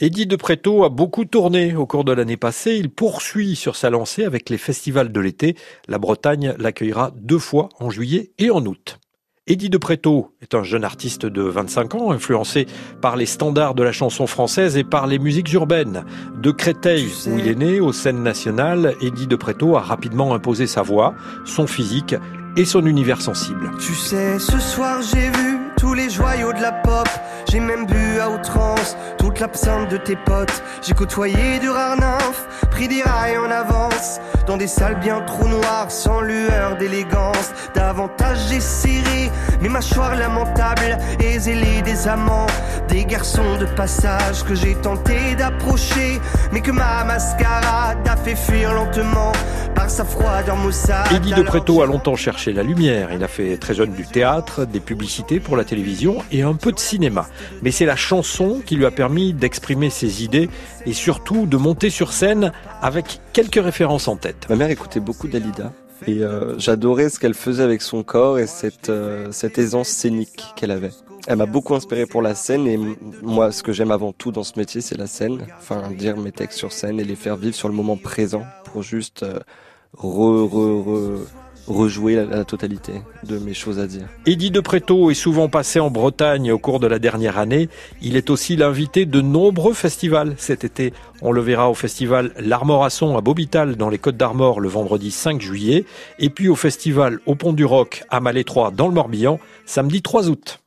Eddie de Préto a beaucoup tourné au cours de l'année passée. Il poursuit sur sa lancée avec les festivals de l'été. La Bretagne l'accueillera deux fois en juillet et en août. Eddie de Préto est un jeune artiste de 25 ans, influencé par les standards de la chanson française et par les musiques urbaines. De Créteil, où il est né, aux scènes nationales, Eddie de Préto a rapidement imposé sa voix, son physique et son univers sensible. Tu sais, ce soir j'ai vu tous les joyaux de la pop. J'ai même bu à outrance toute l'absinthe de tes potes. J'ai côtoyé du rare nymphe, pris des rails en avance. Dans des salles bien trop noires, sans lueur d'élégance. Davantage j'ai serré mes mâchoires lamentables et zélé des amants. Des garçons de passage que j'ai tenté d'approcher, mais que ma mascarade a fait fuir lentement par sa froideur maussade. Eddie de Préto a longtemps cherché la lumière. Il a fait très jeune du théâtre, des publicités pour la télévision et un peu de cinéma. Mais c'est la chanson qui lui a permis d'exprimer ses idées et surtout de monter sur scène avec quelques références en tête. Ma mère écoutait beaucoup Dalida. Et euh, j'adorais ce qu'elle faisait avec son corps et cette, euh, cette aisance scénique qu'elle avait. Elle m'a beaucoup inspiré pour la scène et moi, ce que j'aime avant tout dans ce métier, c'est la scène. Enfin, dire mes textes sur scène et les faire vivre sur le moment présent pour juste euh, re, re, re, rejouer la, totalité de mes choses à dire. Eddie de est souvent passé en Bretagne au cours de la dernière année. Il est aussi l'invité de nombreux festivals. Cet été, on le verra au festival L'Armorasson à Bobital dans les Côtes d'Armor le vendredi 5 juillet et puis au festival au Pont du Roc à Malétroit dans le Morbihan samedi 3 août.